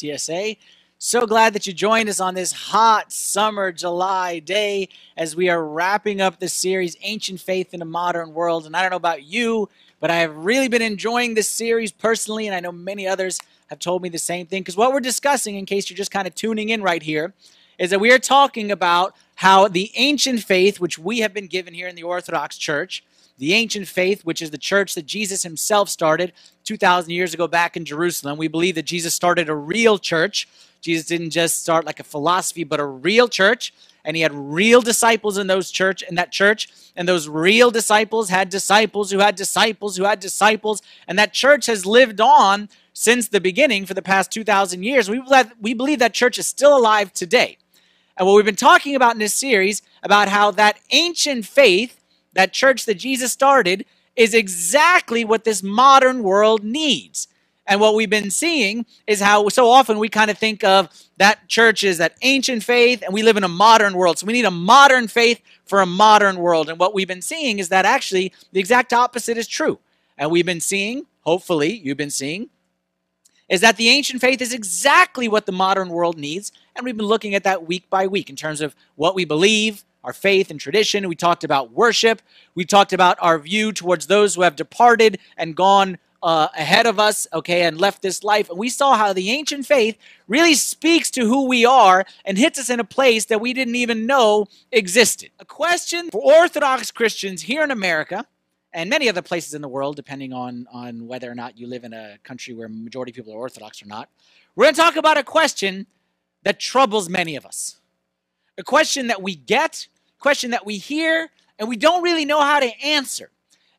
STSA. So glad that you joined us on this hot summer July day as we are wrapping up the series Ancient Faith in a Modern World. And I don't know about you, but I have really been enjoying this series personally, and I know many others have told me the same thing. Because what we're discussing, in case you're just kind of tuning in right here, is that we are talking about how the ancient faith, which we have been given here in the Orthodox Church, the ancient faith, which is the church that Jesus himself started 2,000 years ago back in Jerusalem. We believe that Jesus started a real church. Jesus didn't just start like a philosophy, but a real church. And he had real disciples in those church in that church. And those real disciples had disciples who had disciples who had disciples. And that church has lived on since the beginning for the past 2,000 years. We we believe that church is still alive today. And what we've been talking about in this series about how that ancient faith that church that Jesus started is exactly what this modern world needs. And what we've been seeing is how so often we kind of think of that church as that ancient faith, and we live in a modern world. So we need a modern faith for a modern world. And what we've been seeing is that actually the exact opposite is true. And we've been seeing, hopefully, you've been seeing, is that the ancient faith is exactly what the modern world needs. And we've been looking at that week by week in terms of what we believe, our faith and tradition. We talked about worship. We talked about our view towards those who have departed and gone uh, ahead of us, okay, and left this life. And we saw how the ancient faith really speaks to who we are and hits us in a place that we didn't even know existed. A question for Orthodox Christians here in America and many other places in the world, depending on, on whether or not you live in a country where majority of people are Orthodox or not. We're going to talk about a question that troubles many of us a question that we get, question that we hear, and we don't really know how to answer.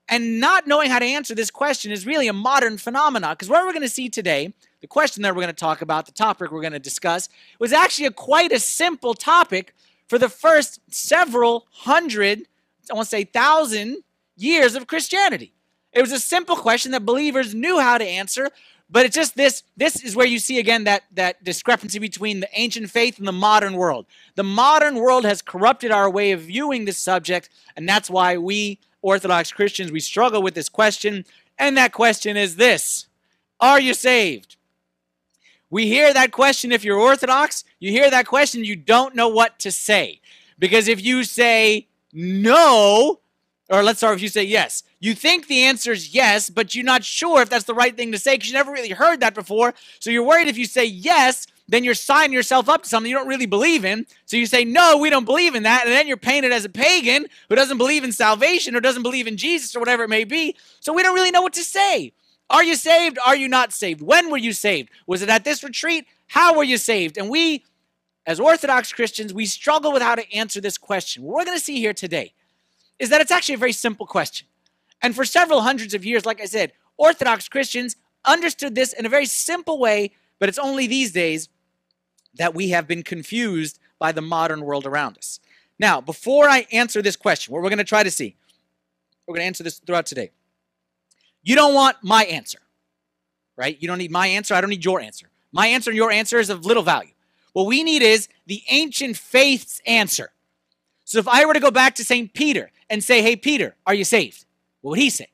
And not knowing how to answer this question is really a modern phenomenon because what we're going to see today, the question that we're going to talk about, the topic we're going to discuss, was actually a quite a simple topic for the first several hundred, I want to say thousand years of Christianity. It was a simple question that believers knew how to answer, but it's just this this is where you see again that that discrepancy between the ancient faith and the modern world. The modern world has corrupted our way of viewing this subject, and that's why we Orthodox Christians we struggle with this question, and that question is this: Are you saved? We hear that question if you're Orthodox, you hear that question, you don't know what to say. Because if you say no, or let's start if you say yes. You think the answer is yes, but you're not sure if that's the right thing to say because you never really heard that before. So you're worried if you say yes, then you're signing yourself up to something you don't really believe in. So you say, no, we don't believe in that. And then you're painted as a pagan who doesn't believe in salvation or doesn't believe in Jesus or whatever it may be. So we don't really know what to say. Are you saved? Are you not saved? When were you saved? Was it at this retreat? How were you saved? And we, as Orthodox Christians, we struggle with how to answer this question. What we're going to see here today is that it's actually a very simple question. And for several hundreds of years, like I said, Orthodox Christians understood this in a very simple way, but it's only these days that we have been confused by the modern world around us. Now, before I answer this question, what we're going to try to see, we're going to answer this throughout today. You don't want my answer, right? You don't need my answer. I don't need your answer. My answer and your answer is of little value. What we need is the ancient faith's answer. So if I were to go back to St. Peter and say, Hey, Peter, are you saved? What would he say?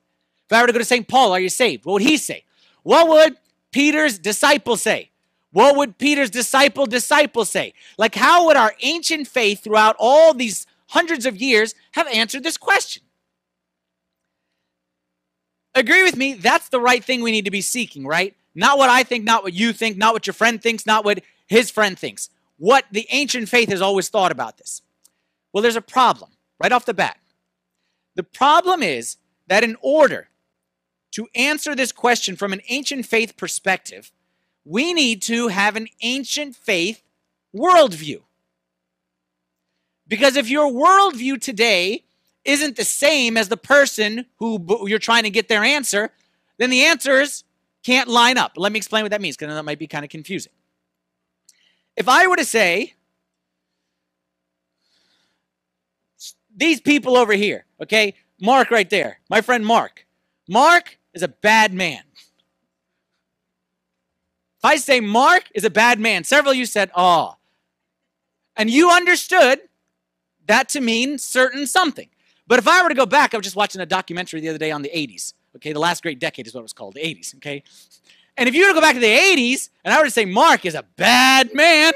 If I were to go to St. Paul, are you saved? What would he say? What would Peter's disciple say? What would Peter's disciple disciple say? Like, how would our ancient faith throughout all these hundreds of years have answered this question? Agree with me, that's the right thing we need to be seeking, right? Not what I think, not what you think, not what your friend thinks, not what his friend thinks. What the ancient faith has always thought about this. Well, there's a problem right off the bat. The problem is that in order to answer this question from an ancient faith perspective, we need to have an ancient faith worldview. Because if your worldview today isn't the same as the person who you're trying to get their answer, then the answers can't line up. Let me explain what that means because that might be kind of confusing. If I were to say, these people over here, okay? Mark right there, my friend Mark. Mark is a bad man. If I say Mark is a bad man, several of you said, oh. And you understood that to mean certain something. But if I were to go back, I was just watching a documentary the other day on the 80s. Okay, the last great decade is what it was called, the 80s. Okay. And if you were to go back to the 80s and I were to say Mark is a bad man,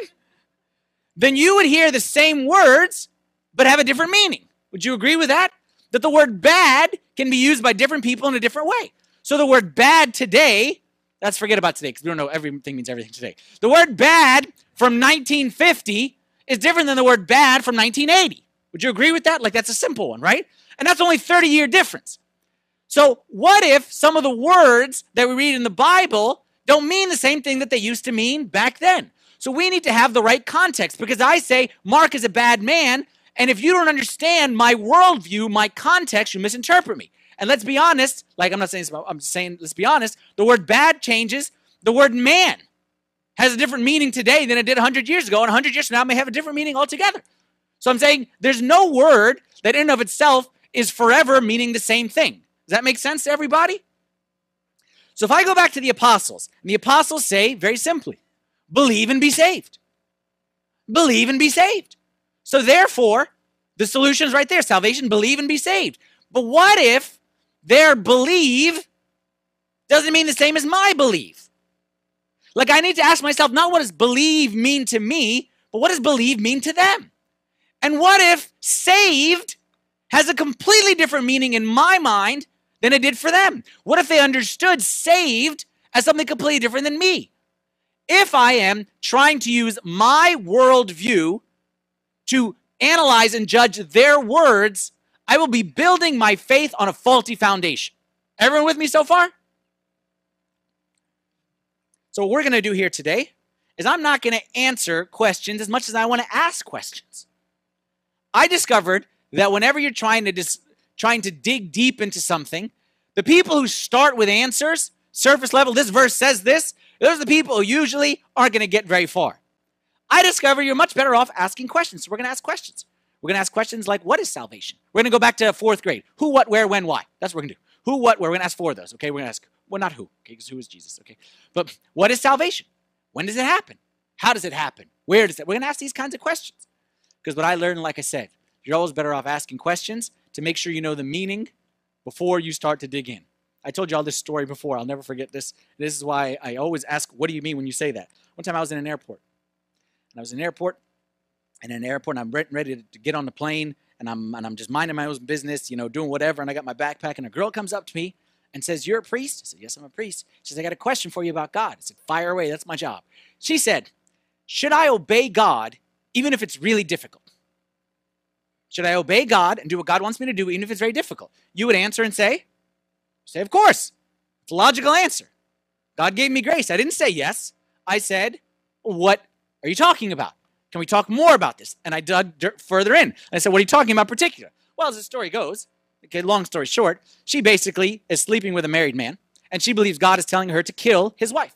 then you would hear the same words but have a different meaning. Would you agree with that? That the word bad can be used by different people in a different way. So the word bad today, let's forget about today because we don't know everything means everything today. The word bad from 1950 is different than the word bad from 1980. Would you agree with that? Like that's a simple one, right? And that's only 30 year difference. So what if some of the words that we read in the Bible don't mean the same thing that they used to mean back then? So we need to have the right context because I say Mark is a bad man, and if you don't understand my worldview, my context, you misinterpret me. And let's be honest, like I'm not saying I'm saying let's be honest, the word bad changes, the word man has a different meaning today than it did 100 years ago, and 100 years from now may have a different meaning altogether. So I'm saying there's no word that in and of itself is forever meaning the same thing. Does that make sense to everybody? So if I go back to the apostles, and the apostles say very simply, believe and be saved. Believe and be saved. So therefore, the solution is right there salvation, believe and be saved. But what if their believe doesn't mean the same as my belief? Like, I need to ask myself not what does believe mean to me, but what does believe mean to them? And what if saved has a completely different meaning in my mind than it did for them? What if they understood saved as something completely different than me? If I am trying to use my worldview to analyze and judge their words, I will be building my faith on a faulty foundation. Everyone with me so far? So, what we're going to do here today is I'm not going to answer questions as much as I want to ask questions. I discovered that whenever you're trying to dis- trying to dig deep into something, the people who start with answers, surface level, this verse says this, those are the people who usually aren't going to get very far. I discover you're much better off asking questions. So we're going to ask questions. We're going to ask questions like, what is salvation? We're going to go back to fourth grade. Who, what, where, when, why? That's what we're going to do. Who, what, where. We're going to ask four of those. Okay, we're going to ask, well, not who, okay, because who is Jesus, okay? But what is salvation? When does it happen? How does it happen? Where does it? We're going to ask these kinds of questions. Because what I learned, like I said, you're always better off asking questions to make sure you know the meaning before you start to dig in. I told you all this story before. I'll never forget this. This is why I always ask, what do you mean when you say that? One time I was in an airport. And I was in an airport, and in an airport, and I'm ready to get on the plane, and I'm, and I'm just minding my own business, you know, doing whatever. And I got my backpack, and a girl comes up to me and says, You're a priest? I said, Yes, I'm a priest. She says, I got a question for you about God. I said, Fire away. That's my job. She said, Should I obey God even if it's really difficult? Should I obey God and do what God wants me to do, even if it's very difficult? You would answer and say, say, of course. It's a logical answer. God gave me grace. I didn't say yes. I said, what are you talking about? Can we talk more about this? And I dug further in. I said, what are you talking about particular? Well, as the story goes, okay, long story short, she basically is sleeping with a married man, and she believes God is telling her to kill his wife.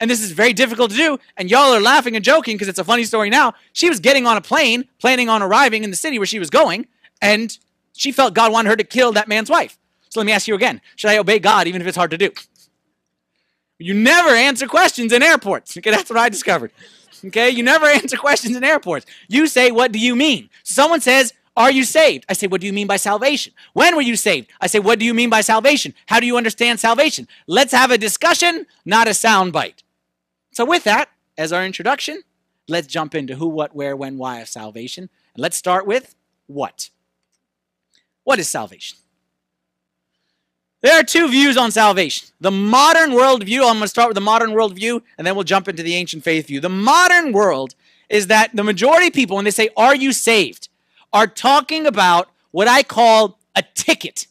And this is very difficult to do. And y'all are laughing and joking because it's a funny story now. She was getting on a plane, planning on arriving in the city where she was going, and she felt God wanted her to kill that man's wife. So let me ask you again Should I obey God even if it's hard to do? You never answer questions in airports. Okay, that's what I discovered. Okay, you never answer questions in airports. You say, What do you mean? Someone says, Are you saved? I say, What do you mean by salvation? When were you saved? I say, What do you mean by salvation? How do you understand salvation? Let's have a discussion, not a soundbite. So, with that, as our introduction, let's jump into who, what, where, when, why of salvation. And let's start with what. What is salvation? There are two views on salvation. The modern worldview, I'm going to start with the modern worldview, and then we'll jump into the ancient faith view. The modern world is that the majority of people, when they say, Are you saved? are talking about what I call a ticket.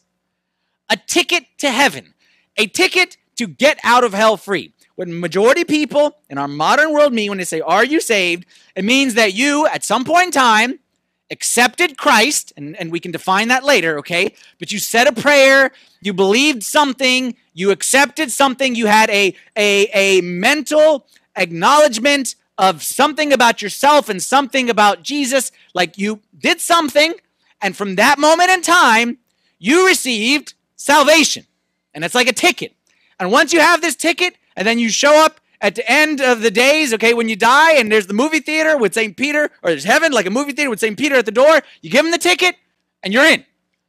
A ticket to heaven. A ticket to get out of hell free. What majority people in our modern world mean when they say, Are you saved? It means that you, at some point in time, accepted Christ, and, and we can define that later, okay? But you said a prayer, you believed something, you accepted something, you had a, a, a mental acknowledgement of something about yourself and something about Jesus, like you did something, and from that moment in time, you received salvation. And it's like a ticket. And once you have this ticket, and then you show up at the end of the days, okay, when you die and there's the movie theater with St. Peter, or there's heaven, like a movie theater with St. Peter at the door, you give him the ticket and you're in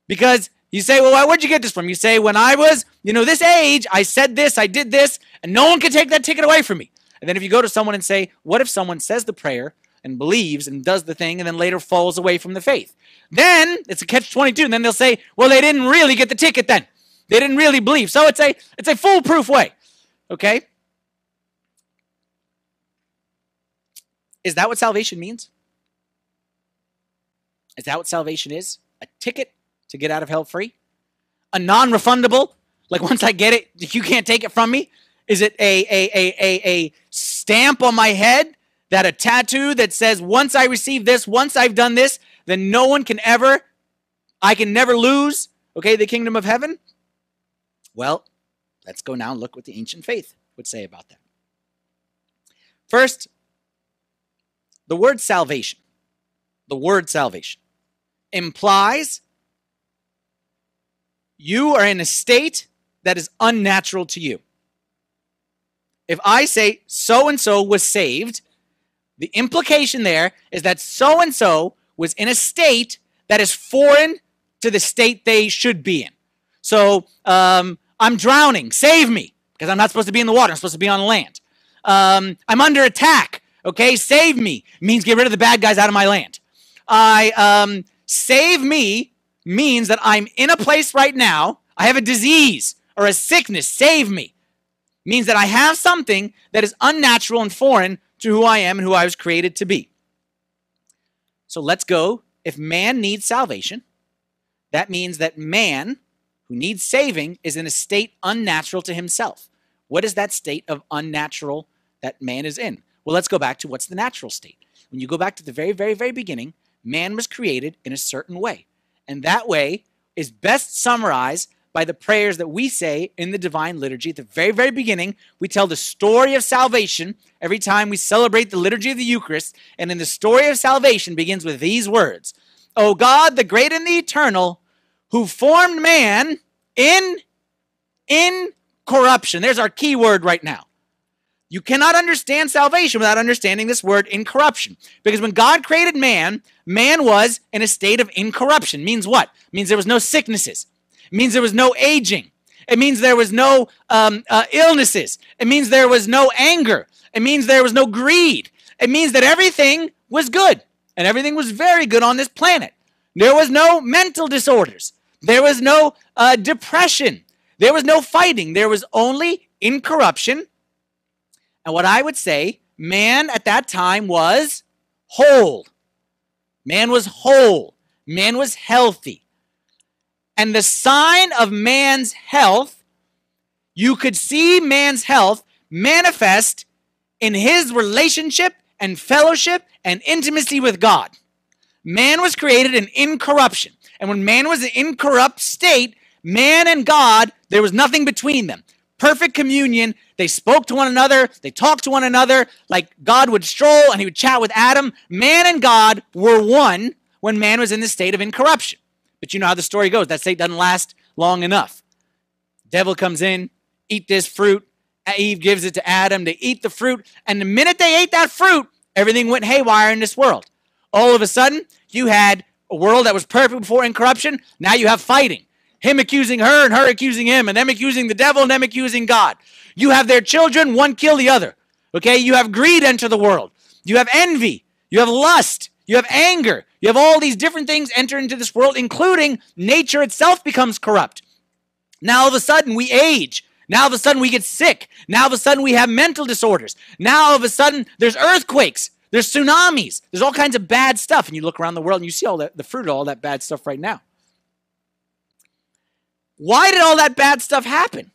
because You say, well, where'd you get this from? You say, when I was, you know, this age, I said this, I did this, and no one can take that ticket away from me. And then if you go to someone and say, what if someone says the prayer and believes and does the thing and then later falls away from the faith? Then it's a catch 22. And then they'll say, well, they didn't really get the ticket then. They didn't really believe. So it's a it's a foolproof way. Okay? Is that what salvation means? Is that what salvation is? A ticket to get out of hell free? A non-refundable? Like once I get it, you can't take it from me? Is it a a a a, a stamp on my head that a tattoo that says once I receive this, once I've done this, then no one can ever I can never lose, okay, the kingdom of heaven? Well, let's go now and look what the ancient faith would say about that. First, the word salvation, the word salvation implies you are in a state that is unnatural to you. If I say so and so was saved, the implication there is that so and so was in a state that is foreign to the state they should be in. So um, I'm drowning, save me, because I'm not supposed to be in the water, I'm supposed to be on land. Um, I'm under attack, okay, save me means get rid of the bad guys out of my land. I um, save me means that I'm in a place right now, I have a disease or a sickness, save me. Means that I have something that is unnatural and foreign to who I am and who I was created to be. So let's go. If man needs salvation, that means that man who needs saving is in a state unnatural to himself. What is that state of unnatural that man is in? Well, let's go back to what's the natural state. When you go back to the very, very, very beginning, man was created in a certain way. And that way is best summarized by the prayers that we say in the divine liturgy. At the very, very beginning, we tell the story of salvation every time we celebrate the liturgy of the Eucharist. And in the story of salvation begins with these words O God, the great and the eternal, who formed man in in corruption. There's our key word right now. You cannot understand salvation without understanding this word incorruption. Because when God created man, man was in a state of incorruption. Means what? Means there was no sicknesses. Means there was no aging. It means there was no um, uh, illnesses. It means there was no anger. It means there was no greed. It means that everything was good and everything was very good on this planet. There was no mental disorders. There was no uh, depression. There was no fighting. There was only incorruption and what I would say, man at that time was whole. Man was whole. Man was healthy. And the sign of man's health, you could see man's health manifest in his relationship and fellowship and intimacy with God. Man was created in incorruption. And when man was in incorrupt state, man and God, there was nothing between them. Perfect communion, they spoke to one another, they talked to one another, like God would stroll and he would chat with Adam. Man and God were one when man was in the state of incorruption. But you know how the story goes. That state doesn't last long enough. Devil comes in, eat this fruit. Eve gives it to Adam. to eat the fruit. And the minute they ate that fruit, everything went haywire in this world. All of a sudden, you had a world that was perfect before incorruption. Now you have fighting. Him accusing her and her accusing him, and them accusing the devil and them accusing God. You have their children, one kill the other. Okay, you have greed enter the world. You have envy. You have lust. You have anger. You have all these different things enter into this world, including nature itself becomes corrupt. Now all of a sudden we age. Now all of a sudden we get sick. Now all of a sudden we have mental disorders. Now all of a sudden there's earthquakes. There's tsunamis. There's all kinds of bad stuff. And you look around the world and you see all that, the fruit of all that bad stuff right now. Why did all that bad stuff happen?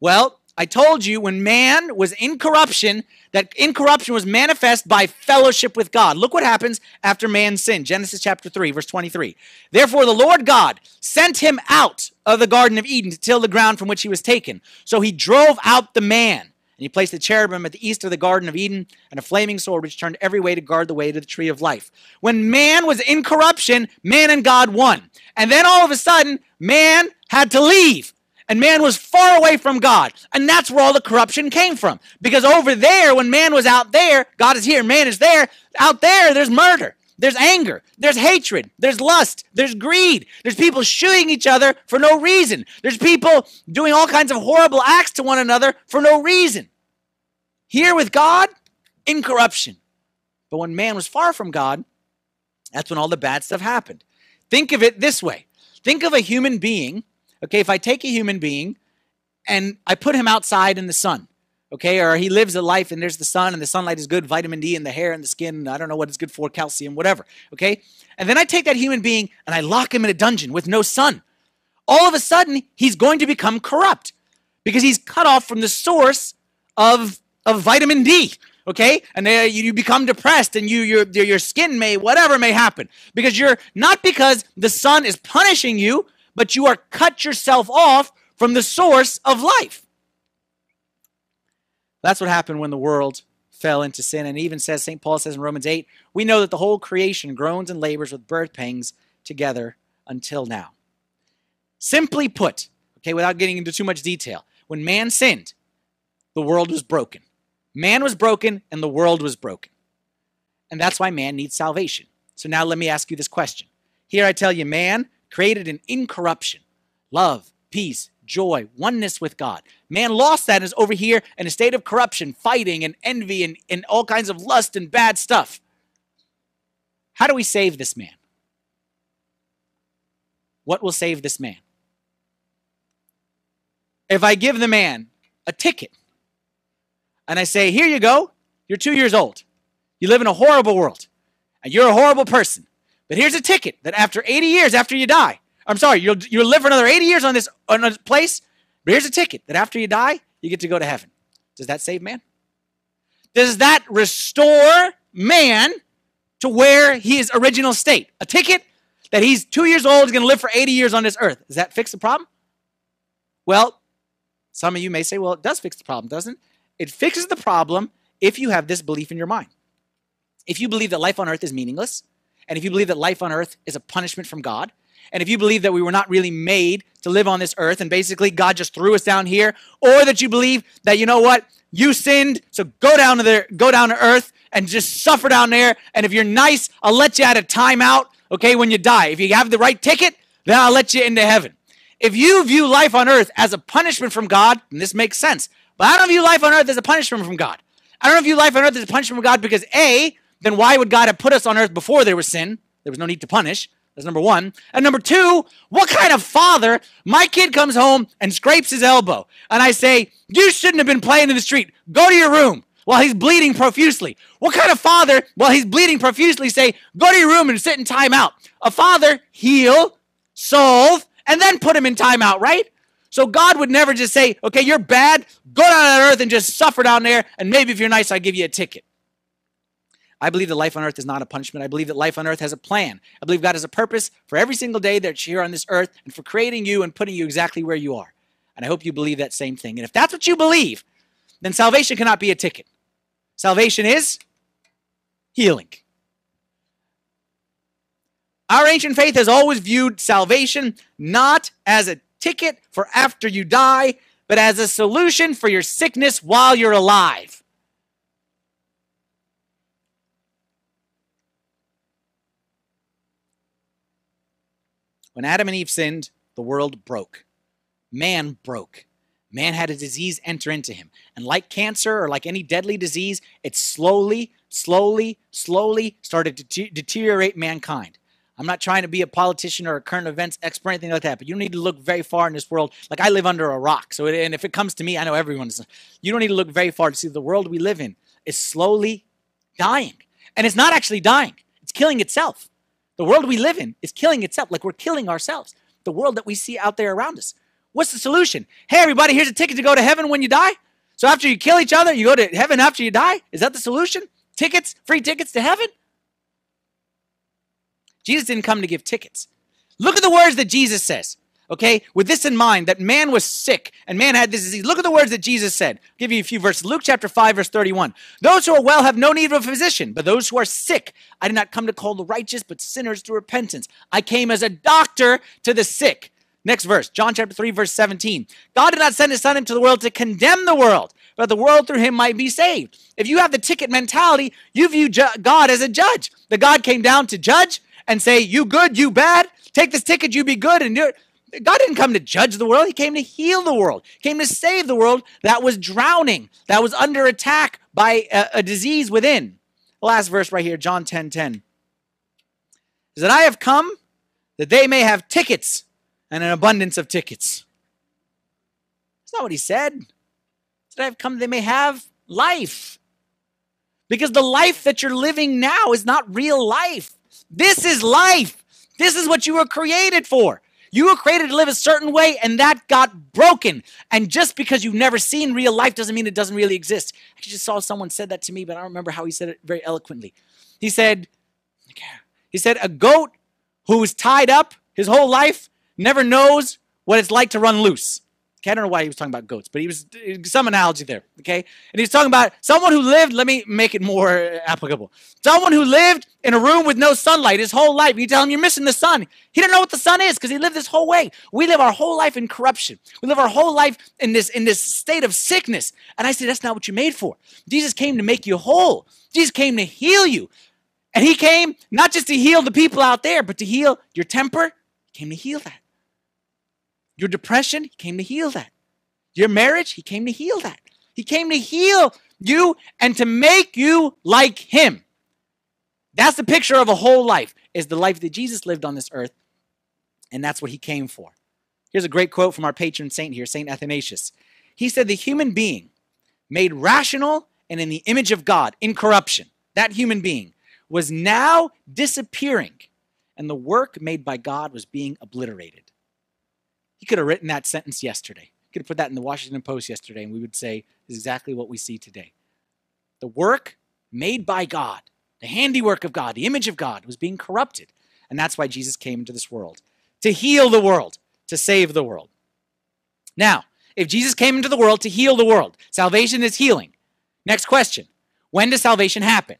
Well, I told you when man was in corruption, that incorruption was manifest by fellowship with God. Look what happens after man sinned. Genesis chapter 3, verse 23. Therefore, the Lord God sent him out of the Garden of Eden to till the ground from which he was taken. So he drove out the man. And he placed the cherubim at the east of the Garden of Eden and a flaming sword which turned every way to guard the way to the tree of life. When man was in corruption, man and God one. And then all of a sudden, man had to leave and man was far away from God. And that's where all the corruption came from. Because over there, when man was out there, God is here, man is there. Out there, there's murder, there's anger, there's hatred, there's lust, there's greed, there's people shooting each other for no reason, there's people doing all kinds of horrible acts to one another for no reason. Here with God, incorruption. But when man was far from God, that's when all the bad stuff happened. Think of it this way think of a human being. Okay, if I take a human being and I put him outside in the sun, okay, or he lives a life and there's the sun and the sunlight is good, vitamin D in the hair and the skin, I don't know what it's good for, calcium, whatever, okay? And then I take that human being and I lock him in a dungeon with no sun. All of a sudden, he's going to become corrupt because he's cut off from the source of, of vitamin D, okay and they, you become depressed and you your your skin may whatever may happen because you're not because the sun is punishing you but you are cut yourself off from the source of life that's what happened when the world fell into sin and even says st paul says in romans 8 we know that the whole creation groans and labors with birth pangs together until now simply put okay without getting into too much detail when man sinned the world was broken Man was broken and the world was broken. And that's why man needs salvation. So now let me ask you this question. Here I tell you, man created an incorruption, love, peace, joy, oneness with God. Man lost that and is over here in a state of corruption, fighting and envy and, and all kinds of lust and bad stuff. How do we save this man? What will save this man? If I give the man a ticket and I say, Here you go. You're two years old. You live in a horrible world. And you're a horrible person. But here's a ticket that after 80 years after you die, I'm sorry, you'll, you'll live for another 80 years on this on a place. But here's a ticket that after you die, you get to go to heaven. Does that save man? Does that restore man to where his original state? A ticket that he's two years old, is going to live for 80 years on this earth. Does that fix the problem? Well, some of you may say, well, it does fix the problem, doesn't it? It fixes the problem if you have this belief in your mind. If you believe that life on earth is meaningless, and if you believe that life on earth is a punishment from God, and if you believe that we were not really made to live on this earth and basically God just threw us down here, or that you believe that you know what, you sinned, so go down to the go down to earth and just suffer down there, and if you're nice, I'll let you out of timeout, okay, when you die. If you have the right ticket, then I'll let you into heaven. If you view life on earth as a punishment from God, then this makes sense. But I don't view life on earth as a punishment from God. I don't view life on earth as a punishment from God because A, then why would God have put us on earth before there was sin? There was no need to punish. That's number one. And number two, what kind of father? My kid comes home and scrapes his elbow. And I say, You shouldn't have been playing in the street. Go to your room while he's bleeding profusely. What kind of father, while he's bleeding profusely, say, Go to your room and sit in timeout? A father, heal, solve, and then put him in timeout, right? So God would never just say, okay, you're bad, go down on earth and just suffer down there, and maybe if you're nice, I'll give you a ticket. I believe that life on earth is not a punishment. I believe that life on earth has a plan. I believe God has a purpose for every single day that you're here on this earth and for creating you and putting you exactly where you are. And I hope you believe that same thing. And if that's what you believe, then salvation cannot be a ticket. Salvation is healing. Our ancient faith has always viewed salvation not as a ticket for after you die, but as a solution for your sickness while you're alive. When Adam and Eve sinned, the world broke. Man broke. Man had a disease enter into him. And like cancer or like any deadly disease, it slowly, slowly, slowly started to deteriorate mankind. I'm not trying to be a politician or a current events expert or anything like that, but you don't need to look very far in this world. Like I live under a rock. So, it, and if it comes to me, I know everyone's. You don't need to look very far to see the world we live in is slowly dying. And it's not actually dying, it's killing itself. The world we live in is killing itself, like we're killing ourselves. The world that we see out there around us. What's the solution? Hey, everybody, here's a ticket to go to heaven when you die. So after you kill each other, you go to heaven after you die? Is that the solution? Tickets, free tickets to heaven? Jesus didn't come to give tickets. Look at the words that Jesus says. Okay, with this in mind, that man was sick and man had this disease. Look at the words that Jesus said. I'll give you a few verses. Luke chapter 5, verse 31. Those who are well have no need of a physician, but those who are sick, I did not come to call the righteous, but sinners to repentance. I came as a doctor to the sick. Next verse, John chapter 3, verse 17. God did not send his son into the world to condemn the world, but the world through him might be saved. If you have the ticket mentality, you view ju- God as a judge. The God came down to judge and say, You good, you bad. Take this ticket, you be good. And you're. God didn't come to judge the world. He came to heal the world. Came to save the world that was drowning, that was under attack by a, a disease within. The last verse right here, John 10 10. Is that I have come that they may have tickets and an abundance of tickets. That's not what he said. Said, I have come that they may have life. Because the life that you're living now is not real life. This is life. This is what you were created for. You were created to live a certain way, and that got broken. And just because you've never seen real life doesn't mean it doesn't really exist. I just saw someone said that to me, but I don't remember how he said it very eloquently. He said, he said, a goat who is tied up his whole life never knows what it's like to run loose. I don't know why he was talking about goats, but he was some analogy there. Okay, and he's talking about someone who lived. Let me make it more applicable. Someone who lived in a room with no sunlight his whole life. You tell him you're missing the sun. He didn't know what the sun is because he lived this whole way. We live our whole life in corruption. We live our whole life in this in this state of sickness. And I say that's not what you're made for. Jesus came to make you whole. Jesus came to heal you. And he came not just to heal the people out there, but to heal your temper. He came to heal that. Your depression, he came to heal that. Your marriage, he came to heal that. He came to heal you and to make you like him. That's the picture of a whole life, is the life that Jesus lived on this earth. And that's what he came for. Here's a great quote from our patron saint here, Saint Athanasius. He said, The human being made rational and in the image of God, in corruption, that human being was now disappearing, and the work made by God was being obliterated. He could have written that sentence yesterday. He could have put that in the Washington Post yesterday, and we would say is exactly what we see today. The work made by God, the handiwork of God, the image of God, was being corrupted. And that's why Jesus came into this world to heal the world, to save the world. Now, if Jesus came into the world to heal the world, salvation is healing. Next question When does salvation happen?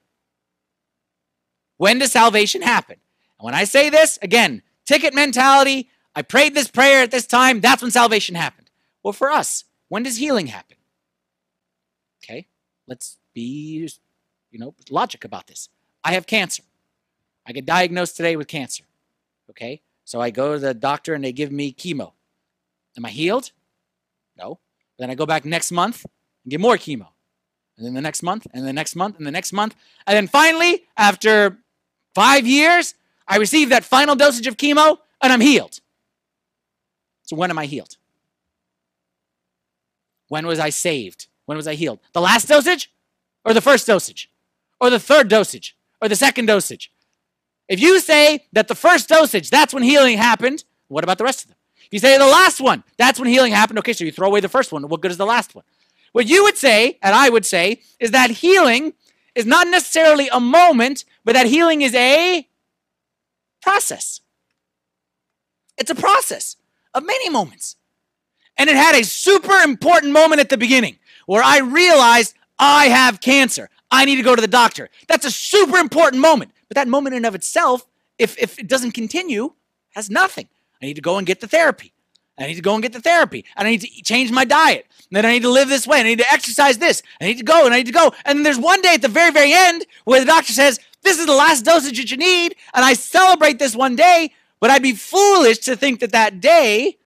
When does salvation happen? And when I say this, again, ticket mentality, I prayed this prayer at this time, that's when salvation happened. Well, for us, when does healing happen? Okay, let's be, you know, logic about this. I have cancer. I get diagnosed today with cancer. Okay, so I go to the doctor and they give me chemo. Am I healed? No. Then I go back next month and get more chemo. And then the next month, and the next month, and the next month. And then finally, after five years, I receive that final dosage of chemo and I'm healed. So when am I healed? When was I saved? When was I healed? The last dosage or the first dosage? Or the third dosage? Or the second dosage? If you say that the first dosage, that's when healing happened, what about the rest of them? If you say the last one, that's when healing happened, okay, so you throw away the first one. What good is the last one? What you would say, and I would say, is that healing is not necessarily a moment, but that healing is a process. It's a process of many moments. And it had a super important moment at the beginning where I realized I have cancer. I need to go to the doctor. That's a super important moment. But that moment in of itself, if, if it doesn't continue, has nothing. I need to go and get the therapy. I need to go and get the therapy. And I need to change my diet. And then I need to live this way. I need to exercise this. I need to go and I need to go. And then there's one day at the very, very end where the doctor says, This is the last dosage that you need. And I celebrate this one day. But I'd be foolish to think that that day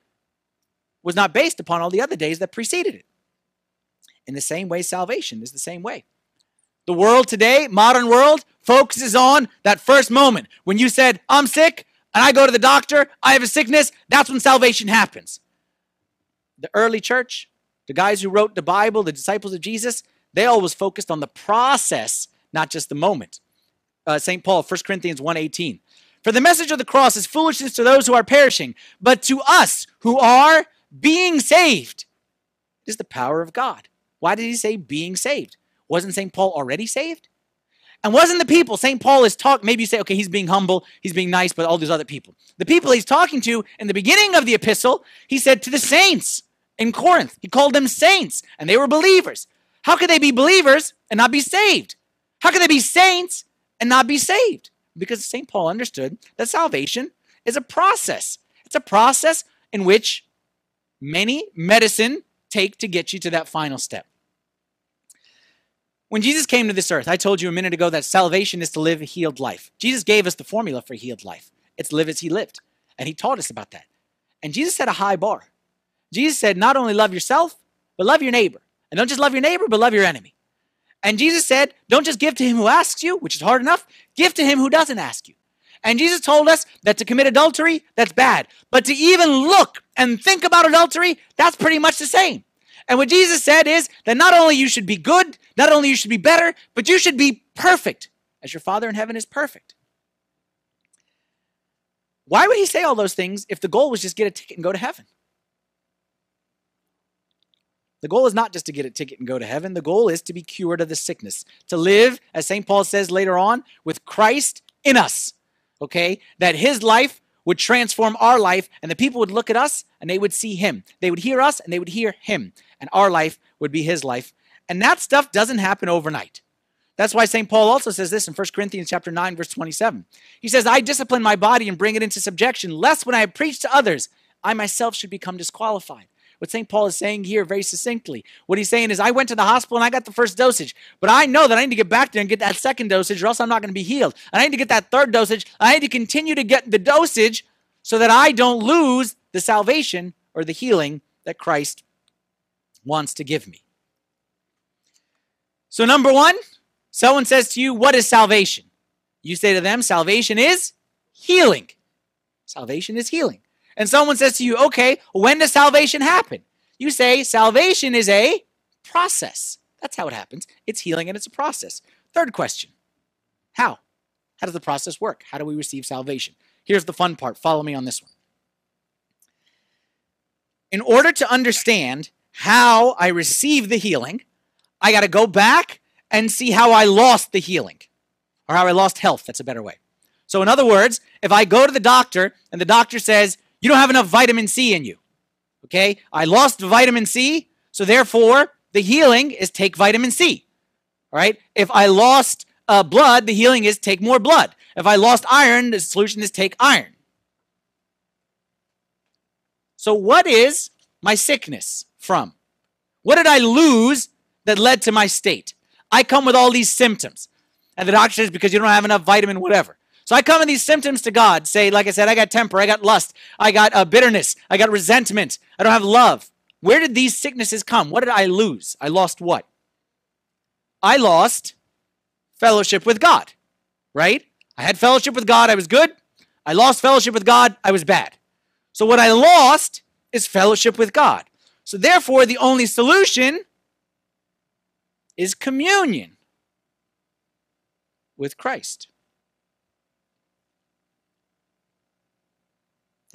was not based upon all the other days that preceded it. In the same way, salvation is the same way. The world today, modern world, focuses on that first moment when you said, I'm sick, and I go to the doctor, I have a sickness, that's when salvation happens. The early church, the guys who wrote the Bible, the disciples of Jesus, they always focused on the process, not just the moment. Uh, St. Paul, 1 Corinthians 1.18. For the message of the cross is foolishness to those who are perishing, but to us who are being saved is the power of God. Why did he say being saved? Wasn't St. Paul already saved? And wasn't the people, St. Paul is talking, maybe you say, okay, he's being humble, he's being nice, but all these other people. The people he's talking to in the beginning of the epistle, he said to the saints in Corinth, he called them saints, and they were believers. How could they be believers and not be saved? How could they be saints and not be saved? Because St. Paul understood that salvation is a process. It's a process in which many medicine take to get you to that final step. When Jesus came to this earth, I told you a minute ago that salvation is to live a healed life. Jesus gave us the formula for healed life. It's live as he lived. And he taught us about that. And Jesus set a high bar. Jesus said, not only love yourself, but love your neighbor. And don't just love your neighbor, but love your enemy. And Jesus said, don't just give to him who asks you, which is hard enough, give to him who doesn't ask you. And Jesus told us that to commit adultery, that's bad. But to even look and think about adultery, that's pretty much the same. And what Jesus said is that not only you should be good, not only you should be better, but you should be perfect as your Father in heaven is perfect. Why would he say all those things if the goal was just get a ticket and go to heaven? The goal is not just to get a ticket and go to heaven. The goal is to be cured of the sickness, to live, as St. Paul says later on, with Christ in us. Okay? That his life would transform our life, and the people would look at us and they would see him. They would hear us and they would hear him, and our life would be his life. And that stuff doesn't happen overnight. That's why St. Paul also says this in 1 Corinthians chapter 9, verse 27. He says, I discipline my body and bring it into subjection, lest when I preach to others, I myself should become disqualified. What St. Paul is saying here very succinctly, what he's saying is, I went to the hospital and I got the first dosage, but I know that I need to get back there and get that second dosage, or else I'm not going to be healed. And I need to get that third dosage. I need to continue to get the dosage so that I don't lose the salvation or the healing that Christ wants to give me. So, number one, someone says to you, What is salvation? You say to them, Salvation is healing. Salvation is healing and someone says to you, okay, when does salvation happen? You say, salvation is a process. That's how it happens. It's healing and it's a process. Third question How? How does the process work? How do we receive salvation? Here's the fun part. Follow me on this one. In order to understand how I receive the healing, I got to go back and see how I lost the healing or how I lost health. That's a better way. So, in other words, if I go to the doctor and the doctor says, you don't have enough vitamin C in you. Okay? I lost vitamin C, so therefore the healing is take vitamin C. All right? If I lost uh, blood, the healing is take more blood. If I lost iron, the solution is take iron. So, what is my sickness from? What did I lose that led to my state? I come with all these symptoms. And the doctor says, because you don't have enough vitamin, whatever. So I come in these symptoms to God, say, like I said, I got temper, I got lust, I got uh, bitterness, I got resentment, I don't have love. Where did these sicknesses come? What did I lose? I lost what? I lost fellowship with God, right? I had fellowship with God, I was good. I lost fellowship with God, I was bad. So what I lost is fellowship with God. So therefore, the only solution is communion with Christ.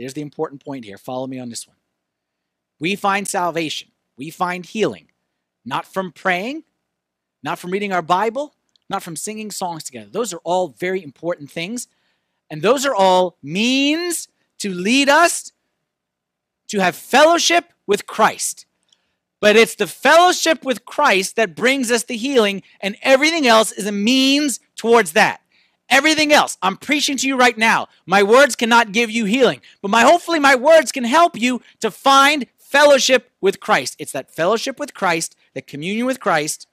There's the important point here. Follow me on this one. We find salvation, we find healing, not from praying, not from reading our Bible, not from singing songs together. Those are all very important things. And those are all means to lead us to have fellowship with Christ. But it's the fellowship with Christ that brings us the healing, and everything else is a means towards that. Everything else, I'm preaching to you right now. My words cannot give you healing, but my hopefully my words can help you to find fellowship with Christ. It's that fellowship with Christ, the communion with Christ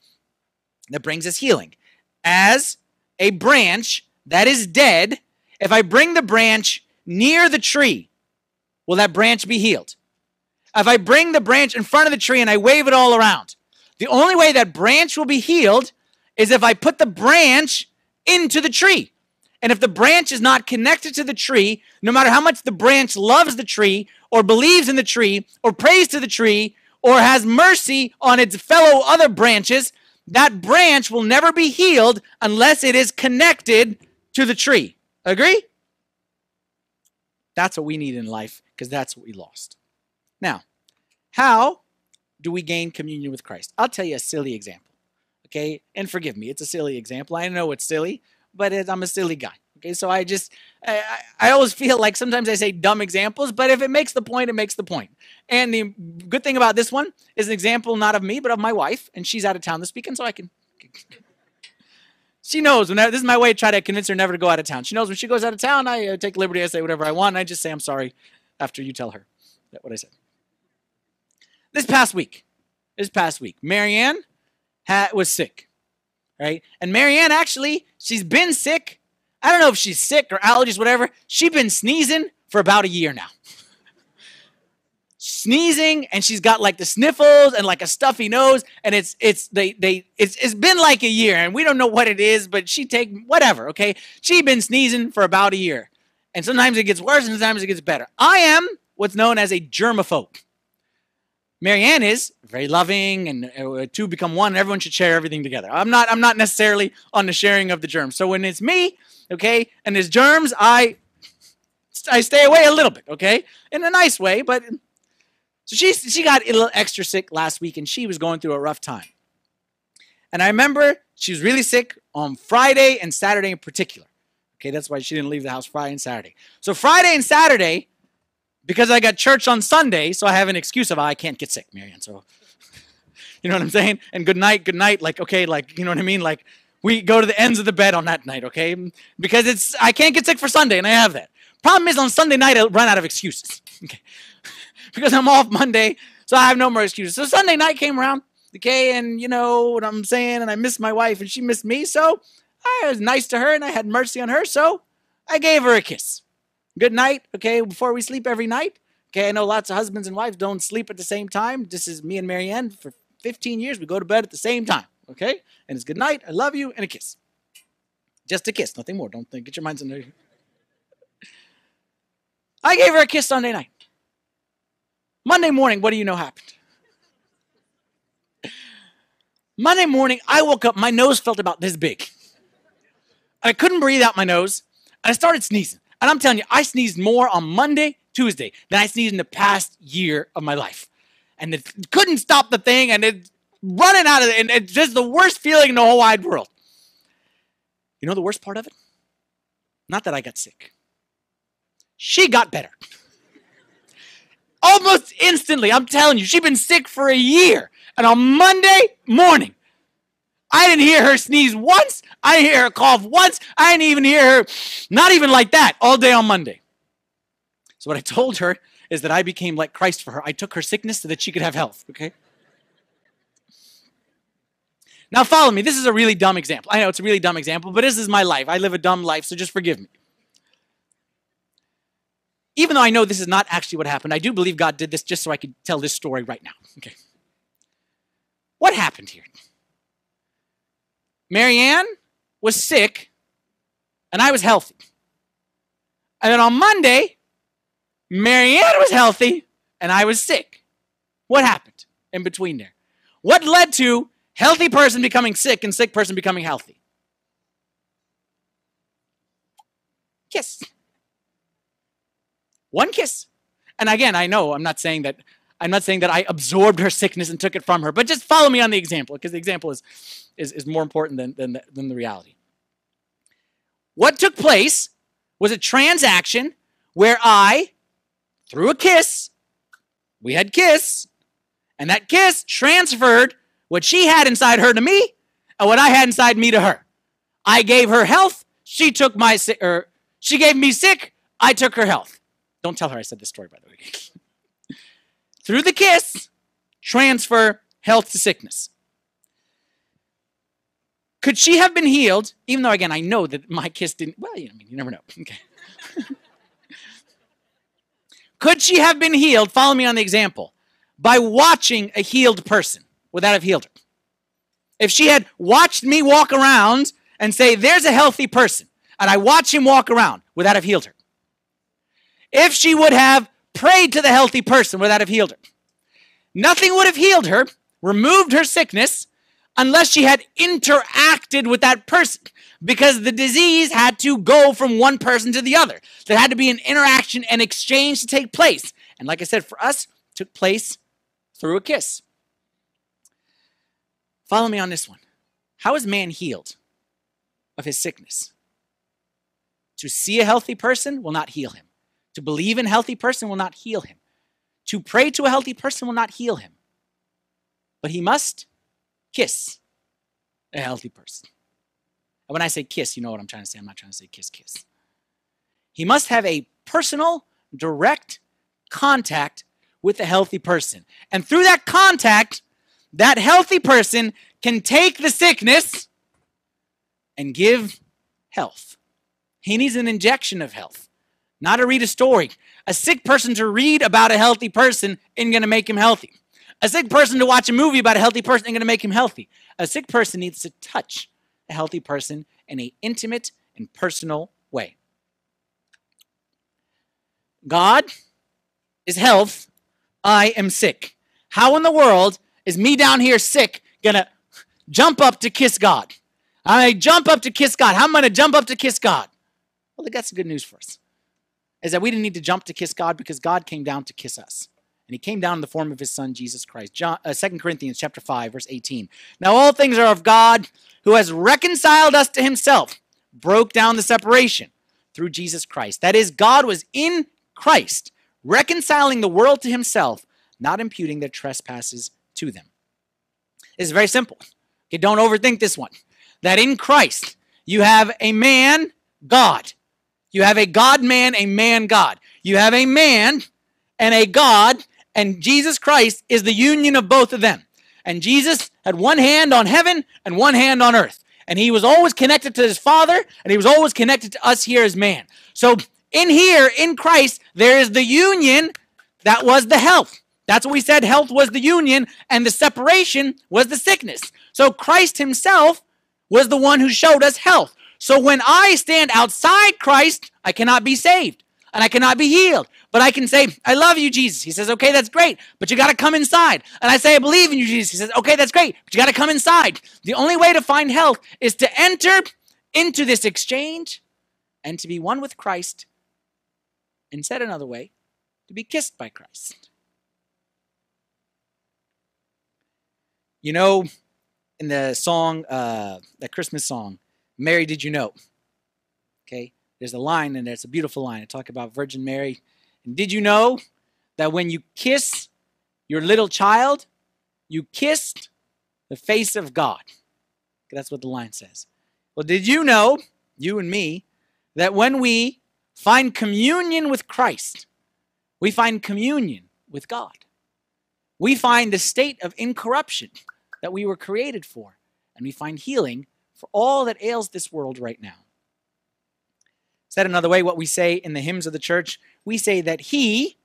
that brings us healing. As a branch that is dead, if I bring the branch near the tree, will that branch be healed? If I bring the branch in front of the tree and I wave it all around, the only way that branch will be healed is if I put the branch into the tree. And if the branch is not connected to the tree, no matter how much the branch loves the tree, or believes in the tree, or prays to the tree, or has mercy on its fellow other branches, that branch will never be healed unless it is connected to the tree. Agree? That's what we need in life because that's what we lost. Now, how do we gain communion with Christ? I'll tell you a silly example. Okay, and forgive me, it's a silly example. I know it's silly, but it, I'm a silly guy. Okay, so I just I, I always feel like sometimes I say dumb examples, but if it makes the point, it makes the point. And the good thing about this one is an example not of me, but of my wife, and she's out of town this weekend, so I can. she knows when I, this is my way to try to convince her never to go out of town. She knows when she goes out of town, I take liberty, I say whatever I want, I just say I'm sorry after you tell her that what I said. This past week, this past week, Marianne had, was sick. right? And Marianne actually, she's been sick. I don't know if she's sick or allergies, whatever. She's been sneezing for about a year now. sneezing and she's got like the sniffles and like a stuffy nose and it's it's they they it's it's been like a year and we don't know what it is but she take whatever okay she been sneezing for about a year and sometimes it gets worse and sometimes it gets better i am what's known as a germaphobe marianne is very loving and uh, two become one and everyone should share everything together i'm not i'm not necessarily on the sharing of the germs so when it's me okay and there's germs i i stay away a little bit okay in a nice way but so she, she got a little extra sick last week and she was going through a rough time. And I remember she was really sick on Friday and Saturday in particular. Okay, that's why she didn't leave the house Friday and Saturday. So Friday and Saturday, because I got church on Sunday, so I have an excuse of oh, I can't get sick, Marianne. So you know what I'm saying? And good night, good night. Like, okay, like, you know what I mean? Like, we go to the ends of the bed on that night, okay? Because it's I can't get sick for Sunday, and I have that. Problem is on Sunday night I run out of excuses. Okay because I'm off Monday, so I have no more excuses. So Sunday night came around, okay, and you know what I'm saying, and I missed my wife and she missed me, so I was nice to her and I had mercy on her, so I gave her a kiss. Good night, okay, before we sleep every night. Okay, I know lots of husbands and wives don't sleep at the same time. This is me and Marianne for 15 years. We go to bed at the same time, okay? And it's good night, I love you, and a kiss. Just a kiss, nothing more. Don't think, get your minds in there. I gave her a kiss Sunday night. Monday morning, what do you know happened? Monday morning, I woke up, my nose felt about this big. I couldn't breathe out my nose, I started sneezing. And I'm telling you, I sneezed more on Monday, Tuesday than I sneezed in the past year of my life. And it couldn't stop the thing, and it's running out of it, and it's just the worst feeling in the whole wide world. You know the worst part of it? Not that I got sick. She got better almost instantly. I'm telling you, she's been sick for a year. And on Monday morning, I didn't hear her sneeze once. I didn't hear her cough once. I didn't even hear her, not even like that, all day on Monday. So, what I told her is that I became like Christ for her. I took her sickness so that she could have health, okay? Now, follow me. This is a really dumb example. I know it's a really dumb example, but this is my life. I live a dumb life, so just forgive me even though I know this is not actually what happened, I do believe God did this just so I could tell this story right now. Okay. What happened here? Marianne was sick and I was healthy. And then on Monday, Marianne was healthy and I was sick. What happened in between there? What led to healthy person becoming sick and sick person becoming healthy? Kiss. One kiss. And again, I know I'm not saying that I'm not saying that I absorbed her sickness and took it from her, but just follow me on the example because the example is, is, is more important than, than, the, than the reality. What took place was a transaction where I, through a kiss, we had kiss, and that kiss transferred what she had inside her to me and what I had inside me to her. I gave her health, she took my sick, or she gave me sick, I took her health. Don't tell her I said this story, by the way. Through the kiss, transfer health to sickness. Could she have been healed? Even though, again, I know that my kiss didn't. Well, I mean, you never know. Okay. Could she have been healed? Follow me on the example. By watching a healed person. Would that have healed her? If she had watched me walk around and say, There's a healthy person, and I watch him walk around, would that have healed her? If she would have prayed to the healthy person, would that have healed her? Nothing would have healed her, removed her sickness, unless she had interacted with that person because the disease had to go from one person to the other. There had to be an interaction and exchange to take place. And like I said, for us, took place through a kiss. Follow me on this one. How is man healed of his sickness? To see a healthy person will not heal him. To believe in a healthy person will not heal him. To pray to a healthy person will not heal him. But he must kiss a healthy person. And when I say kiss, you know what I'm trying to say. I'm not trying to say kiss, kiss. He must have a personal, direct contact with a healthy person. And through that contact, that healthy person can take the sickness and give health. He needs an injection of health, not to read a story. A sick person to read about a healthy person isn't going to make him healthy. A sick person to watch a movie about a healthy person isn't going to make him healthy. A sick person needs to touch a healthy person in an intimate and personal way. God is health. I am sick. How in the world is me down here sick gonna jump up to kiss God? I jump up to kiss God. How am I gonna jump up to kiss God? Well, that's the good news for us. Is that we didn't need to jump to kiss God because God came down to kiss us. And he came down in the form of his son, Jesus Christ. John, uh, 2 Corinthians chapter 5, verse 18. Now all things are of God who has reconciled us to himself, broke down the separation through Jesus Christ. That is, God was in Christ, reconciling the world to himself, not imputing their trespasses to them. It's very simple. Okay, don't overthink this one. That in Christ, you have a man, God. You have a God man, a man God. You have a man and a God, and Jesus Christ is the union of both of them. And Jesus had one hand on heaven and one hand on earth. And he was always connected to his Father, and he was always connected to us here as man. So in here, in Christ, there is the union that was the health. That's what we said. Health was the union, and the separation was the sickness. So Christ himself was the one who showed us health. So when I stand outside Christ, I cannot be saved and I cannot be healed. But I can say, I love you, Jesus. He says, okay, that's great, but you got to come inside. And I say, I believe in you, Jesus. He says, okay, that's great, but you got to come inside. The only way to find health is to enter into this exchange and to be one with Christ. And said another way, to be kissed by Christ. You know, in the song, uh, that Christmas song, Mary, did you know? Okay, there's a line in there. It's a beautiful line. I talk about Virgin Mary. And did you know that when you kiss your little child, you kissed the face of God? That's what the line says. Well, did you know, you and me, that when we find communion with Christ, we find communion with God? We find the state of incorruption that we were created for, and we find healing for all that ails this world right now. Said another way, what we say in the hymns of the church, we say that He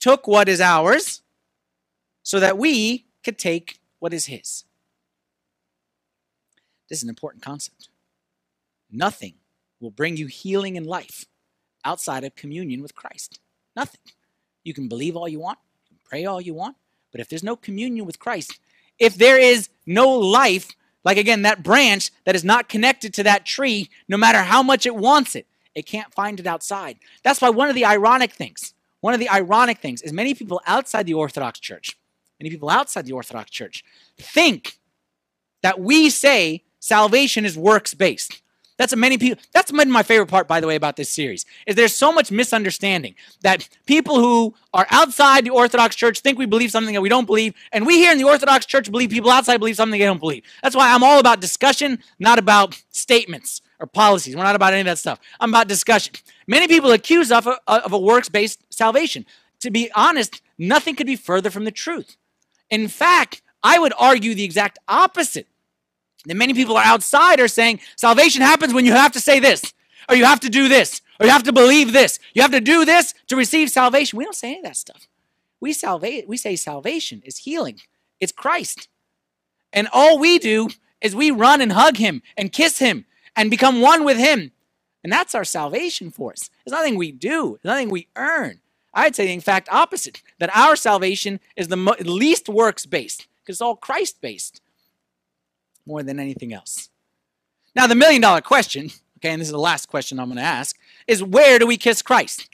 took what is ours so that we could take what is His. This is an important concept. Nothing will bring you healing in life outside of communion with Christ. Nothing. You can believe all you want, you pray all you want, but if there's no communion with Christ, if there is no life like again, that branch that is not connected to that tree, no matter how much it wants it, it can't find it outside. That's why one of the ironic things, one of the ironic things is many people outside the Orthodox Church, many people outside the Orthodox Church think that we say salvation is works based. That's many people. That's my favorite part, by the way, about this series. Is there's so much misunderstanding that people who are outside the Orthodox Church think we believe something that we don't believe, and we here in the Orthodox Church believe people outside believe something they don't believe. That's why I'm all about discussion, not about statements or policies. We're not about any of that stuff. I'm about discussion. Many people accuse of of a works-based salvation. To be honest, nothing could be further from the truth. In fact, I would argue the exact opposite then many people are outside are saying salvation happens when you have to say this, or you have to do this, or you have to believe this. You have to do this to receive salvation. We don't say any of that stuff. We salva- we say salvation is healing. It's Christ. And all we do is we run and hug him and kiss him and become one with him. And that's our salvation for us. It's nothing we do, it's nothing we earn. I'd say, in fact, opposite that our salvation is the mo- least works based because it's all Christ based more than anything else. Now, the million dollar question, okay, and this is the last question I'm going to ask, is where do we kiss Christ?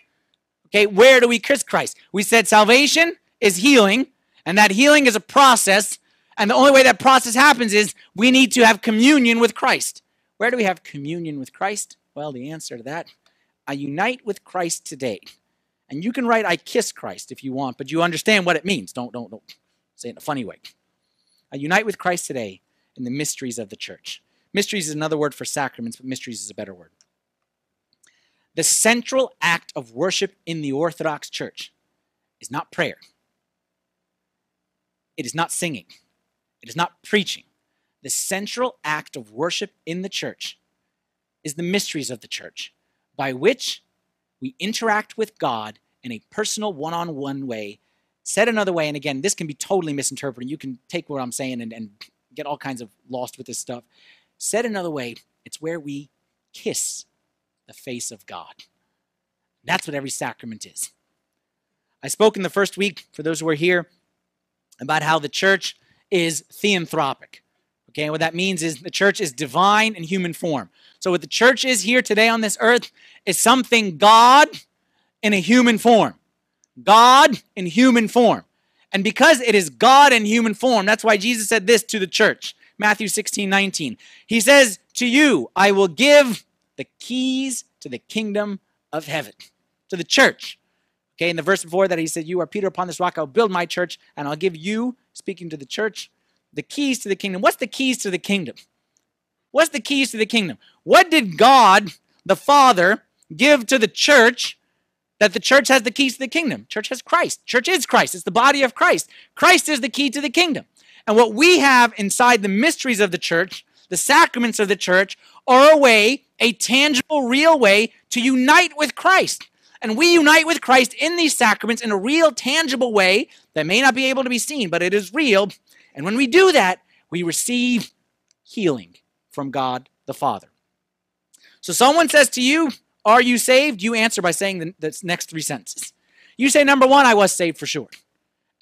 Okay, where do we kiss Christ? We said salvation is healing, and that healing is a process, and the only way that process happens is we need to have communion with Christ. Where do we have communion with Christ? Well, the answer to that, I unite with Christ today. And you can write I kiss Christ if you want, but you understand what it means. Don't don't don't say it in a funny way. I unite with Christ today in the mysteries of the church. Mysteries is another word for sacraments, but mysteries is a better word. The central act of worship in the Orthodox Church is not prayer, it is not singing, it is not preaching. The central act of worship in the church is the mysteries of the church by which we interact with God in a personal one on one way. Said another way, and again, this can be totally misinterpreted. You can take what I'm saying and, and get all kinds of lost with this stuff. Said another way, it's where we kiss the face of God. That's what every sacrament is. I spoke in the first week, for those who are here, about how the church is theanthropic. Okay, what that means is the church is divine in human form. So, what the church is here today on this earth is something God in a human form. God in human form. And because it is God in human form, that's why Jesus said this to the church Matthew 16, 19. He says, To you, I will give the keys to the kingdom of heaven, to the church. Okay, in the verse before that, he said, You are Peter upon this rock, I'll build my church, and I'll give you, speaking to the church, the keys to the kingdom. What's the keys to the kingdom? What's the keys to the kingdom? What did God, the Father, give to the church that the church has the keys to the kingdom? Church has Christ. Church is Christ. It's the body of Christ. Christ is the key to the kingdom. And what we have inside the mysteries of the church, the sacraments of the church, are a way, a tangible, real way to unite with Christ. And we unite with Christ in these sacraments in a real, tangible way that may not be able to be seen, but it is real. And when we do that, we receive healing from God the Father. So someone says to you, Are you saved? You answer by saying the, the next three sentences. You say, Number one, I was saved for sure.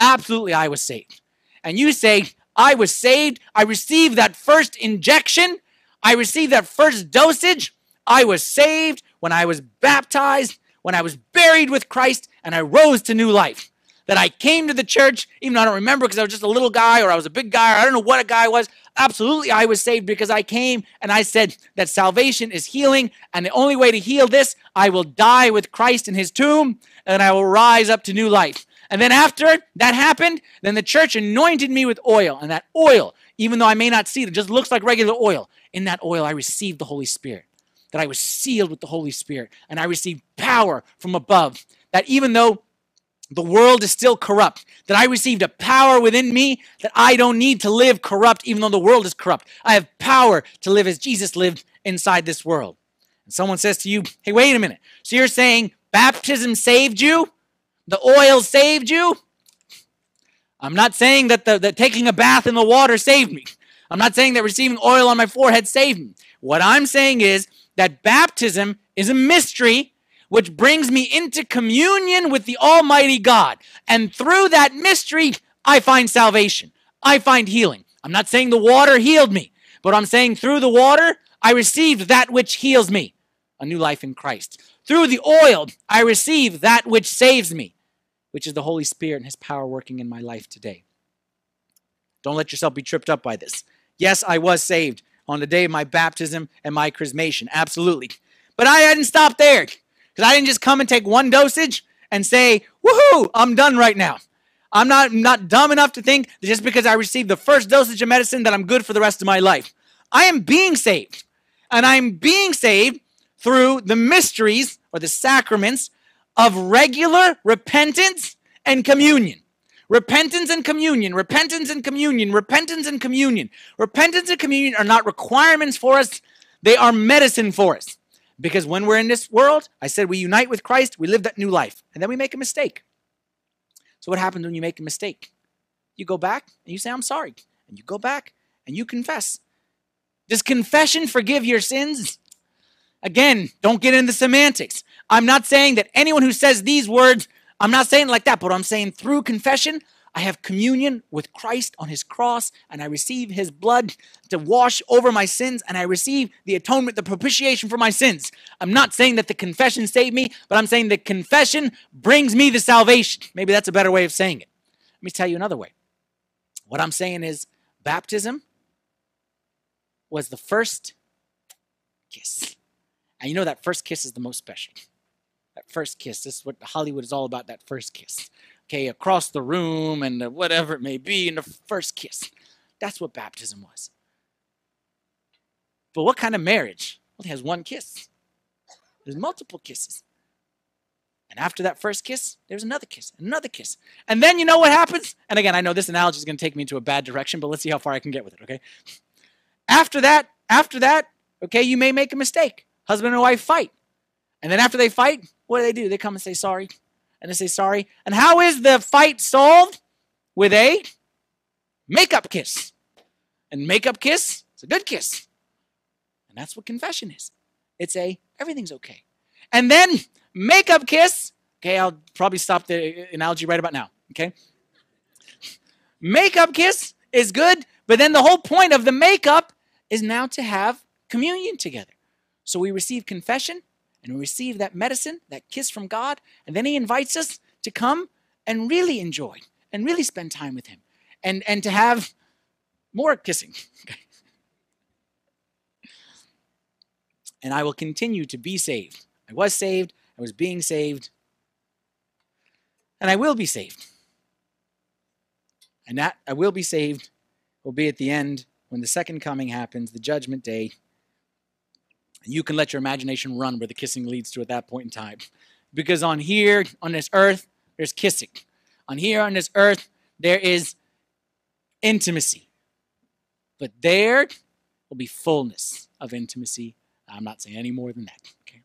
Absolutely, I was saved. And you say, I was saved. I received that first injection. I received that first dosage. I was saved when I was baptized, when I was buried with Christ, and I rose to new life that I came to the church, even though I don't remember because I was just a little guy or I was a big guy or I don't know what a guy was. Absolutely, I was saved because I came and I said that salvation is healing. And the only way to heal this, I will die with Christ in his tomb and I will rise up to new life. And then after that happened, then the church anointed me with oil. And that oil, even though I may not see it, it just looks like regular oil. In that oil, I received the Holy Spirit. That I was sealed with the Holy Spirit. And I received power from above. That even though the world is still corrupt, that I received a power within me that I don't need to live corrupt, even though the world is corrupt. I have power to live as Jesus lived inside this world. And someone says to you, hey, wait a minute. So you're saying baptism saved you? The oil saved you? I'm not saying that, the, that taking a bath in the water saved me. I'm not saying that receiving oil on my forehead saved me. What I'm saying is that baptism is a mystery which brings me into communion with the Almighty God. And through that mystery, I find salvation. I find healing. I'm not saying the water healed me, but I'm saying through the water, I received that which heals me, a new life in Christ. Through the oil, I receive that which saves me, which is the Holy Spirit and His power working in my life today. Don't let yourself be tripped up by this. Yes, I was saved on the day of my baptism and my chrismation. Absolutely. But I hadn't stopped there. Because I didn't just come and take one dosage and say, woohoo, I'm done right now. I'm not, not dumb enough to think that just because I received the first dosage of medicine that I'm good for the rest of my life. I am being saved. And I'm being saved through the mysteries or the sacraments of regular repentance and communion. Repentance and communion, repentance and communion, repentance and communion. Repentance and communion are not requirements for us, they are medicine for us. Because when we're in this world, I said we unite with Christ, we live that new life, and then we make a mistake. So, what happens when you make a mistake? You go back and you say, I'm sorry. And you go back and you confess. Does confession forgive your sins? Again, don't get into semantics. I'm not saying that anyone who says these words, I'm not saying like that, but I'm saying through confession, I have communion with Christ on his cross, and I receive his blood to wash over my sins, and I receive the atonement, the propitiation for my sins. I'm not saying that the confession saved me, but I'm saying the confession brings me the salvation. Maybe that's a better way of saying it. Let me tell you another way. What I'm saying is baptism was the first kiss. And you know that first kiss is the most special. That first kiss. This is what Hollywood is all about, that first kiss okay, across the room and whatever it may be, in the first kiss. That's what baptism was. But what kind of marriage? Well, it has one kiss. There's multiple kisses. And after that first kiss, there's another kiss, another kiss. And then you know what happens? And again, I know this analogy is going to take me into a bad direction, but let's see how far I can get with it, okay? After that, after that, okay, you may make a mistake. husband and wife fight. And then after they fight, what do they do? They come and say sorry. And they say sorry. And how is the fight solved? With a makeup kiss. And makeup kiss is a good kiss. And that's what confession is. It's a everything's okay. And then makeup kiss. Okay, I'll probably stop the uh, analogy right about now. Okay. Makeup kiss is good, but then the whole point of the makeup is now to have communion together. So we receive confession and we receive that medicine, that kiss from God, and then He invites us to come and really enjoy and really spend time with Him and, and to have more kissing. and I will continue to be saved. I was saved, I was being saved, and I will be saved. And that I will be saved will be at the end when the second coming happens, the judgment day. You can let your imagination run where the kissing leads to at that point in time. Because on here, on this earth, there's kissing. On here, on this earth, there is intimacy. But there will be fullness of intimacy. I'm not saying any more than that. Okay.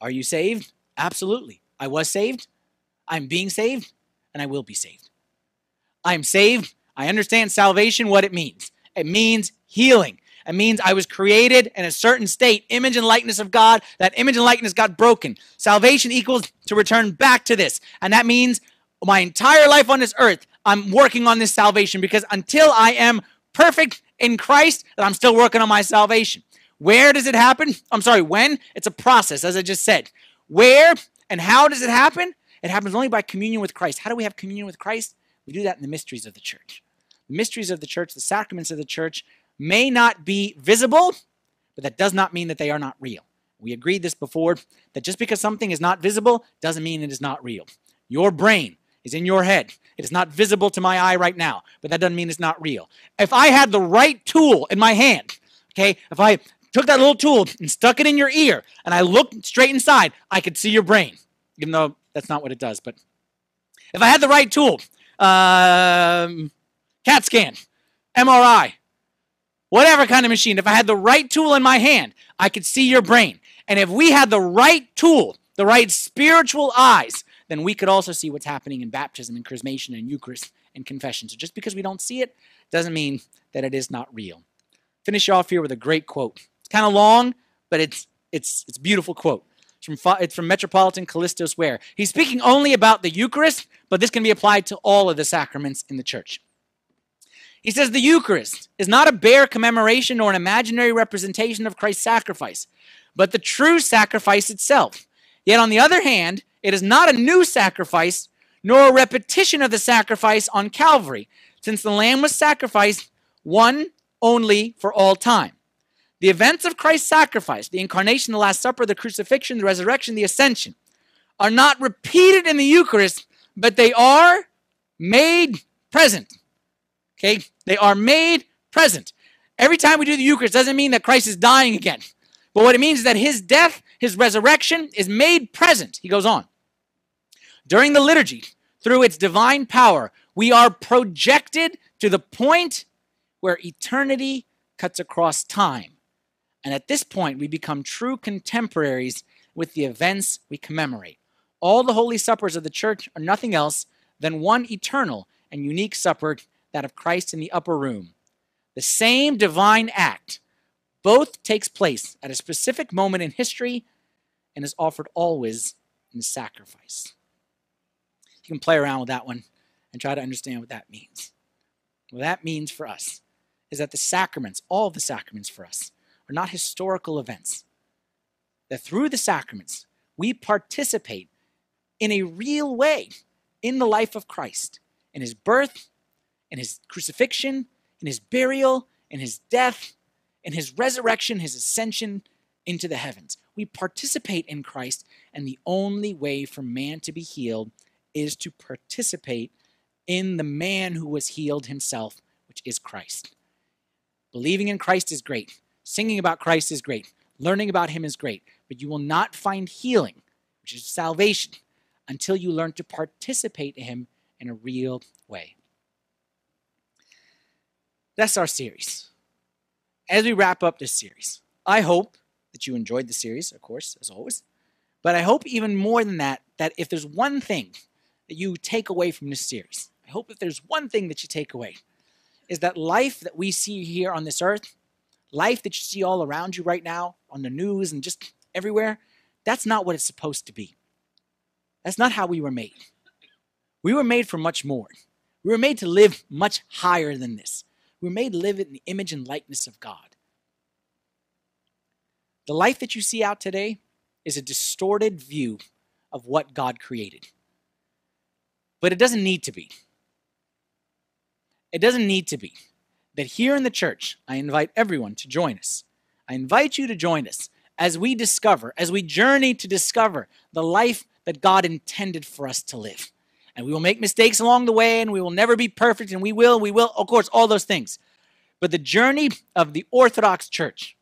Are you saved? Absolutely. I was saved. I'm being saved and I will be saved. I am saved. I understand salvation, what it means. It means healing. It means I was created in a certain state, image and likeness of God. That image and likeness got broken. Salvation equals to return back to this. And that means my entire life on this earth, I'm working on this salvation because until I am perfect in Christ, that I'm still working on my salvation. Where does it happen? I'm sorry, when? It's a process, as I just said. Where and how does it happen? It happens only by communion with Christ. How do we have communion with Christ? We do that in the mysteries of the church. The mysteries of the church, the sacraments of the church, may not be visible, but that does not mean that they are not real. We agreed this before that just because something is not visible doesn't mean it is not real. Your brain is in your head. It is not visible to my eye right now, but that doesn't mean it's not real. If I had the right tool in my hand, okay, if I took that little tool and stuck it in your ear and I looked straight inside, I could see your brain, even though that's not what it does. But if I had the right tool, um, CAT scan, MRI, whatever kind of machine, if I had the right tool in my hand, I could see your brain. And if we had the right tool, the right spiritual eyes, then we could also see what's happening in baptism and chrismation and Eucharist and confession. So just because we don't see it doesn't mean that it is not real. Finish off here with a great quote. It's kind of long, but it's it's it's beautiful quote. It's from, it's from Metropolitan Kallistos Ware. He's speaking only about the Eucharist, but this can be applied to all of the sacraments in the church. He says the Eucharist is not a bare commemoration or an imaginary representation of Christ's sacrifice, but the true sacrifice itself. Yet on the other hand, it is not a new sacrifice, nor a repetition of the sacrifice on Calvary, since the Lamb was sacrificed one only for all time. The events of Christ's sacrifice, the incarnation, the Last Supper, the crucifixion, the resurrection, the ascension, are not repeated in the Eucharist, but they are made present. Okay? They are made present. Every time we do the Eucharist doesn't mean that Christ is dying again. But what it means is that his death, his resurrection is made present. He goes on. During the liturgy, through its divine power, we are projected to the point where eternity cuts across time. And at this point, we become true contemporaries with the events we commemorate. All the holy suppers of the church are nothing else than one eternal and unique supper, that of Christ in the upper room. The same divine act both takes place at a specific moment in history and is offered always in sacrifice. You can play around with that one and try to understand what that means. What that means for us is that the sacraments, all the sacraments for us, are not historical events. That through the sacraments, we participate in a real way in the life of Christ, in his birth, in his crucifixion, in his burial, in his death, in his resurrection, his ascension into the heavens. We participate in Christ, and the only way for man to be healed is to participate in the man who was healed himself, which is Christ. Believing in Christ is great. Singing about Christ is great. Learning about Him is great. But you will not find healing, which is salvation, until you learn to participate in Him in a real way. That's our series. As we wrap up this series, I hope that you enjoyed the series, of course, as always. But I hope even more than that, that if there's one thing that you take away from this series, I hope if there's one thing that you take away, is that life that we see here on this earth, life that you see all around you right now on the news and just everywhere, that's not what it's supposed to be. That's not how we were made. We were made for much more. We were made to live much higher than this. We were made to live in the image and likeness of God. The life that you see out today is a distorted view of what God created. But it doesn't need to be. It doesn't need to be. That here in the church, I invite everyone to join us. I invite you to join us as we discover, as we journey to discover the life that God intended for us to live. And we will make mistakes along the way, and we will never be perfect, and we will, we will, of course, all those things. But the journey of the Orthodox Church,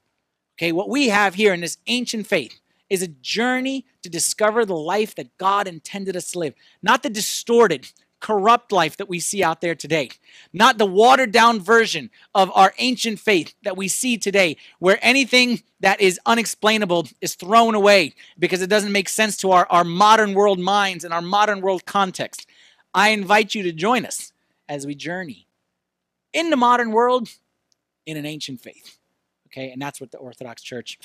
okay, what we have here in this ancient faith is a journey to discover the life that God intended us to live, not the distorted, corrupt life that we see out there today, not the watered down version of our ancient faith that we see today, where anything that is unexplainable is thrown away because it doesn't make sense to our, our modern world minds and our modern world context. I invite you to join us as we journey in the modern world in an ancient faith. Okay, and that's what the Orthodox Church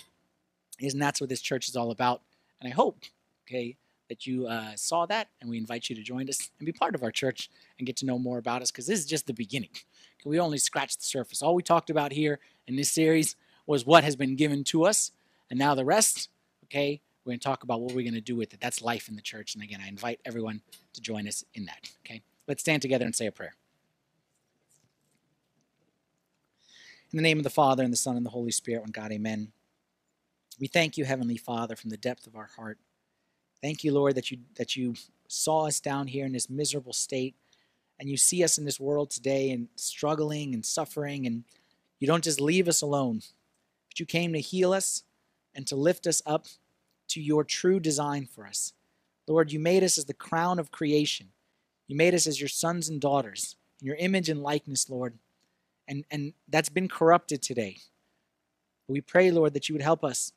is, and that's what this church is all about. And I hope, okay, that you uh, saw that, and we invite you to join us and be part of our church and get to know more about us because this is just the beginning. We only scratched the surface. All we talked about here in this series was what has been given to us, and now the rest, okay, we're going to talk about what we're going to do with it. That's life in the church. And again, I invite everyone to join us in that, okay? Let's stand together and say a prayer. In the name of the Father, and the Son, and the Holy Spirit, one God, amen. We thank you, Heavenly Father, from the depth of our heart. Thank you, Lord, that you that you saw us down here in this miserable state, and you see us in this world today and struggling and suffering, and you don't just leave us alone, but you came to heal us and to lift us up to your true design for us. Lord, you made us as the crown of creation. You made us as your sons and daughters in your image and likeness, Lord. And, and that's been corrupted today. We pray, Lord, that you would help us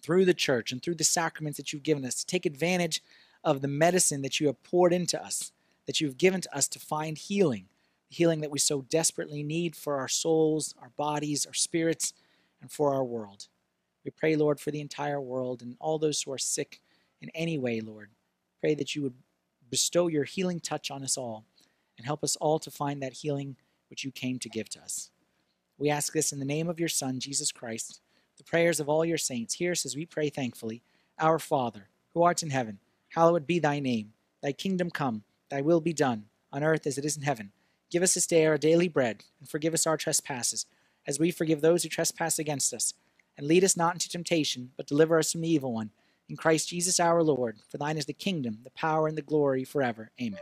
through the church and through the sacraments that you've given us to take advantage of the medicine that you have poured into us, that you've given to us to find healing, healing that we so desperately need for our souls, our bodies, our spirits, and for our world. We pray, Lord, for the entire world and all those who are sick in any way, Lord. Pray that you would bestow your healing touch on us all and help us all to find that healing which you came to give to us. We ask this in the name of your Son, Jesus Christ the prayers of all your saints. Hear us as we pray thankfully. Our Father, who art in heaven, hallowed be thy name. Thy kingdom come, thy will be done, on earth as it is in heaven. Give us this day our daily bread, and forgive us our trespasses, as we forgive those who trespass against us. And lead us not into temptation, but deliver us from the evil one. In Christ Jesus our Lord, for thine is the kingdom, the power, and the glory forever. Amen.